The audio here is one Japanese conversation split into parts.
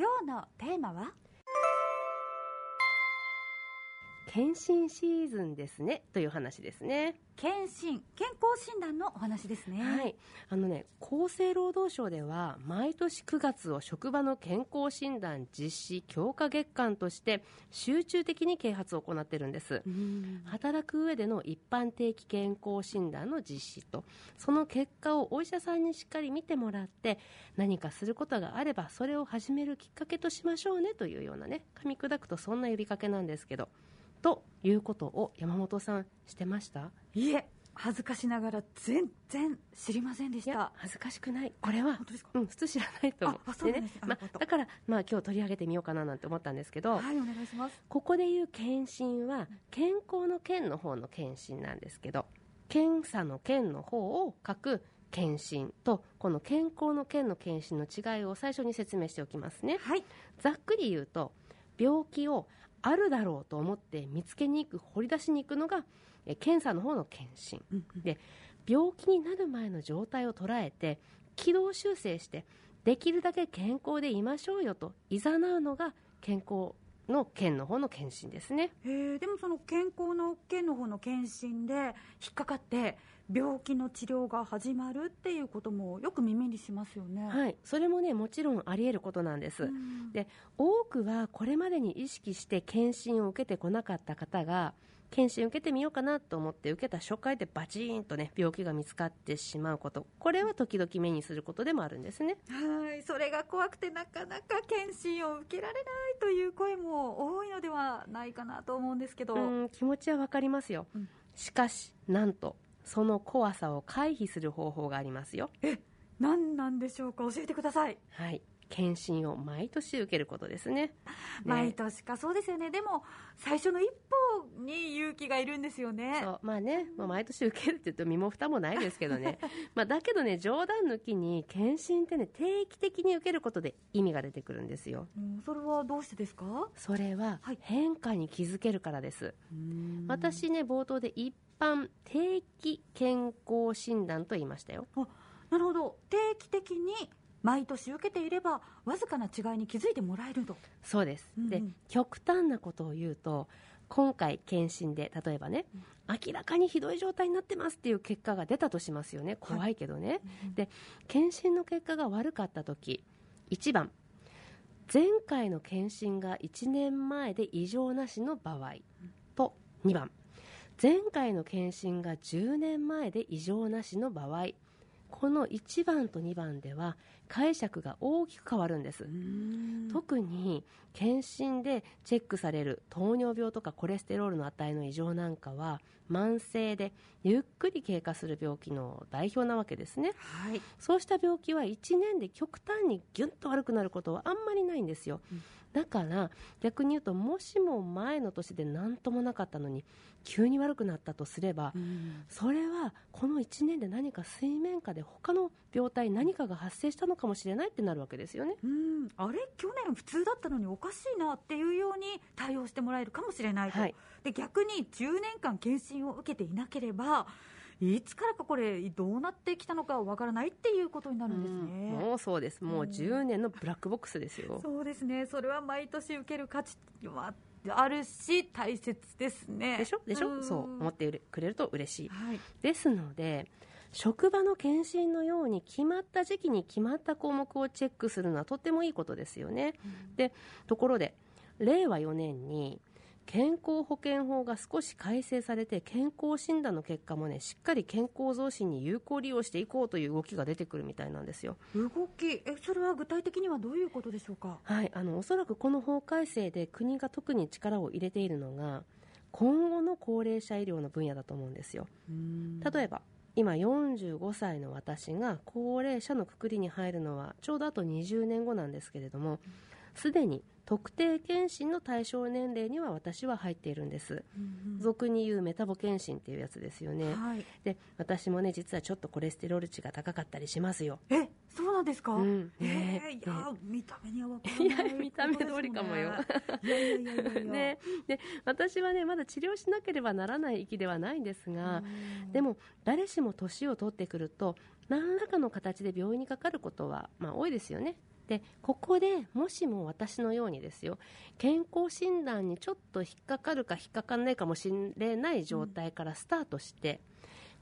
今日のテーマは？検診シーズンですねという話ですね。検診健康診断のお話ですねはい、あのね厚生労働省では毎年9月を職場の健康診断実施強化月間として集中的に啓発を行っているんです。うん働く上での一般定期健康診断の実施とその結果をお医者さんにしっかり見てもらって何かすることがあればそれを始めるきっかけとしましょうねというようなね噛み砕くとそんな呼びかけなんですけどということを山本さんしてました？いえ恥ずかしながら全然知りませんでしいやた恥ずかしくない。これは本当ですか？うん、普通知らないと思う。ですあまよかっただから、まあ、今日取り上げてみようかななんて思ったんですけど、はいお願いします。ここでいう検診は健康の健の方の検診なんですけど検査の健の方を書く検診とこの健康の健の検診の違いを最初に説明しておきますね。はい。ざっくり言うと病気をあるだろうと思って見つけに行く掘り出しに行くのがえ検査の方の検診。うんうん。で病気になる前の状態を捉えて軌道修正してできるだけ健康でいましょうよと誘うのが健康の県の方の検診ですね。へえでもその健康の県の方の検診で引っかかって病気の治療が始まるっていうこともよく耳にしますよね。はい。それもねもちろんあり得ることなんです、うん。で多くはこれまでに意識して検診を受けてこなかった方が検診受けてみようかなと思って受けた初回でバチーンとね病気が見つかってしまうこと。これは時々目にすることでもあるんですね。はいそれが怖くてなかなか検診を受けられないという声も多いのではないかなと思うんですけど、うん気持ちはわかりますよ、うん。しかしなんとその怖さを回避する方法がありますよ。何なんでしょうか？教えてください、はい検診を毎年受けることですね。ね。毎年か。そうですよね。でも最初の一歩に勇気がいるんですよね。そう。まあね、まあ、毎年受けるって言うと身も蓋もないですけどね。まあだけどね冗談抜きに検診ってね定期的に受けることで意味が出てくるんですよ。うん。それはどうしてですか？それははい。変化に気づけるからです、私ね冒頭で一般定期健康診断と言いましたよ。なるほど。定期的に毎年受けていればわずかな違いに気づいてもらえると。そうです、うんうん。で極端なことを言うと今回検診で例えばね、明らかにひどい状態になってますっていう結果が出たとしますよね。怖いけどね、で検診の結果が悪かった時1番。前回の検診が1年前で異常なしの場合と2番。前回の検診が10年前で異常なしの場合この1番と2番では解釈が大きく変わるんです、特に検診でチェックされる糖尿病とかコレステロールの値の異常なんかは慢性でゆっくり経過する病気の代表なわけですね。はい。そうした病気は1年で極端にギュンと悪くなることはあんまりないんですよ、うんだから逆に言うともしも前の年で何ともなかったのに急に悪くなったとすれば、それはこの1年で何か水面下で他の病態何かが発生したのかもしれないってなるわけですよね。うん。あれ？去年普通だったのにおかしいなっていうように対応してもらえるかもしれないと、はい。で逆に10年間検診を受けていなければいつからかこれどうなってきたのかわからないっていうことになるんですね、もうそうです。もううん。10年のブラックボックスですよ。そうですね。それは毎年受ける価値はあるし大切ですね。でしょ？でしょ？ん。そう思ってくれると嬉しい。はい。ですので職場の検診のように決まった時期に決まった項目をチェックするのはとってもいいことですよね。でところで令和4年に健康保険法が少し改正されて健康診断の結果もねしっかり健康増進に有効利用していこうという動きが出てくるみたいなんですよ。動きえそれは具体的にはどういうことでしょうか？はい、あのおそらくこの法改正で国が特に力を入れているのが今後の高齢者医療の分野だと思うんですよ。例えば今45歳の私が高齢者のくくりに入るのはちょうどあと20年後なんですけれどもすでに特定健診の対象年齢には私は入っているんです。俗に言うメタボ健診っていうやつですよね。はい。で私もね実はちょっとコレステロール値が高かったりしますよ。えそうなんですか、うん。えね。ーいや、見た目には分からない。いや見た目通りかもよ。ね、で私はねまだ治療しなければならない域ではないんですが、でも誰しも年を取ってくると何らかの形で病院にかかることは、まあ、多いですよねでここでもしも私のようにですよ健康診断にちょっと引っかかるか引っかかんないかもしれない状態からスタートして、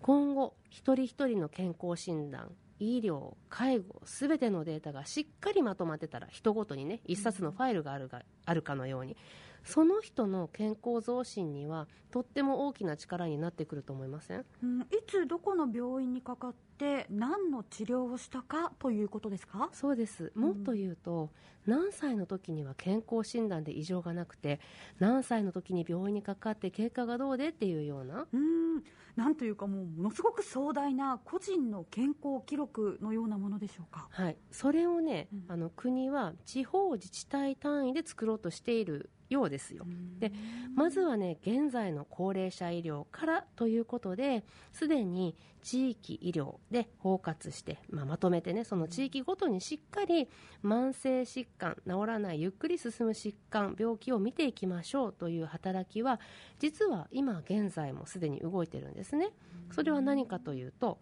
今後一人一人の健康診断医療介護すべてのデータがしっかりまとまってたら人ごとにね一冊のファイルがあるがあるかのようにその人の健康増進にはとっても大きな力になってくると思いません？うん、いつどこの病院にかかって何の治療をしたかということですか？そうです。もっと言うと、何歳の時には健康診断で異常がなくて何歳の時に病院にかかって経過がどうでっていうような。うん。なんというかもうものすごく壮大な個人の健康記録のようなものでしょうか？はい、それをね、うん。あの国は地方自治体単位で作ろうとしているようですよ。でまずはね現在の高齢者医療からということですでに地域医療で包括して、まあ、まとめてねその地域ごとにしっかり慢性疾患治らないゆっくり進む疾患病気を見ていきましょうという働きは実は今現在もすでに動いてるんですね。それは何かというと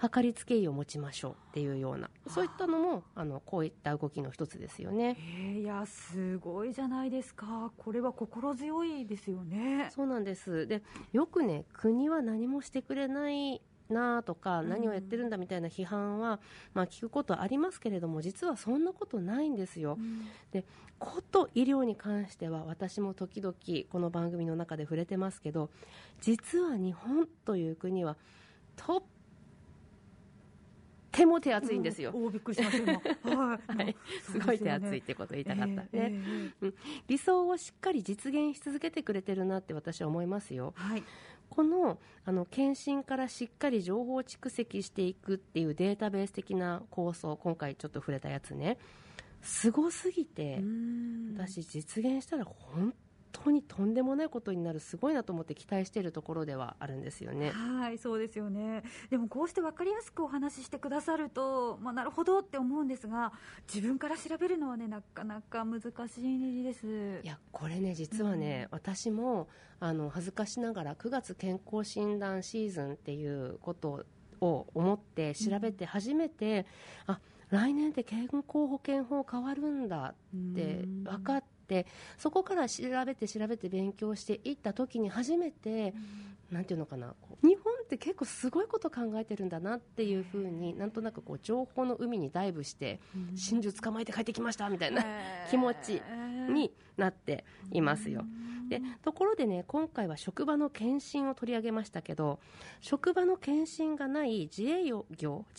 かかりつけ医を持ちましょうっていうようなそういったのもあのこういった動きの一つですよね。えーいやすごいじゃないですかこれは心強いですよねそうなんですでよくね国は何もしてくれないなとかうん。何をやってるんだみたいな批判は、まあ、聞くことありますけれども実はそんなことないんですよ。こと医療に関しては私も時々この番組の中で触れてますけど実は日本という国はとっても手厚いんですよ。うん。びっくりしました今。はい、はい、すごい手厚いってことを言いたかった。ね、えーえー。理想をしっかり実現し続けてくれてるなって私は思いますよ。はいこのあの検診からしっかり情報を蓄積していくっていうデータベース的な構想今回ちょっと触れたやつね。すごすぎて、うん。私実現したら本当にとんでもないことになるすごいなと思って期待しているところではあるんですよね。はいそうですよね。でもこうして分かりやすくお話ししてくださると、まあ、なるほどって思うんですが自分から調べるのはねなかなか難しいです。いやこれね実はね、私もあの恥ずかしながら9月健康診断シーズンっていうことを思って調べて初めて、あ来年って健康保険法変わるんだってうん。分かってそこから調べて調べて勉強していった時に初めてなんていうのかな日本って結構すごいこと考えてるんだなっていうふうになんとなくこう情報の海にダイブしてうん。真珠捕まえて帰ってきましたみたいな気持ちになっていますよ。うんでところでね今回は職場の検診を取り上げましたけど職場の検診がない自営業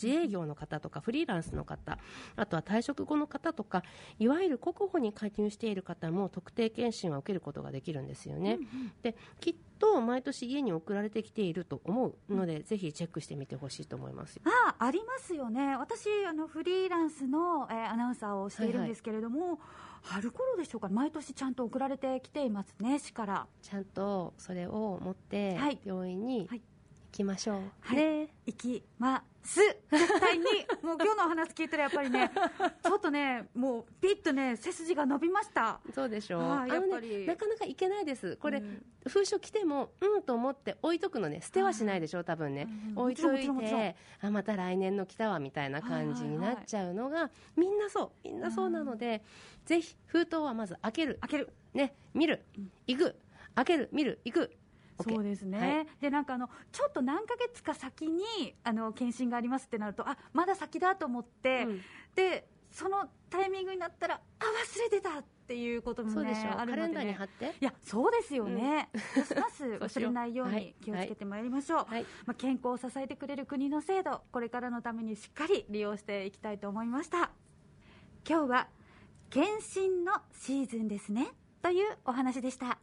自営業の方とかフリーランスの方あとは退職後の方とかいわゆる国保に加入している方も特定検診は受けることができるんですよね。できっと毎年家に送られてきていると思うので、ぜひチェックしてみてほしいと思いますよ。あありますよね。私あのフリーランスの、えーアナウンサーをしているんですけれども、春頃でしょうか？毎年ちゃんと送られてきていますね市から。ちゃんとそれを持ってはい。病院にはい。行きましょう。はいね行きます。絶対に。もう今日のお話聞いたらやっぱりね。ちょっとねもうピッとね背筋が伸びました。そうでしょう、はいあのやっぱり。ね、なかなかいけないです、これ、うん。封書来ても、うんと思って置いとくのね、捨てはしないでしょ、多分ね、うん置いといて、あまた来年の来たわみたいな感じになっちゃうのが、みんなそう、みんなそうなので、ぜひ封筒はまず開ける、開ける。ね、見る、行く、開ける、見る、行く。そうですね、はい。でなんかあのちょっと何ヶ月か先にあの検診がありますってなるとあまだ先だと思って、うん。でそのタイミングになったらあ忘れてたっていうこともねあるので、カレンダーにね貼って。いやそうですよね、ますます 忘れないようはい。に気をつけてまいりましょう、はい、まあ、健康を支えてくれる国の制度これからのためにしっかり利用していきたいと思いました。今日は検診のシーズンですね。というお話でした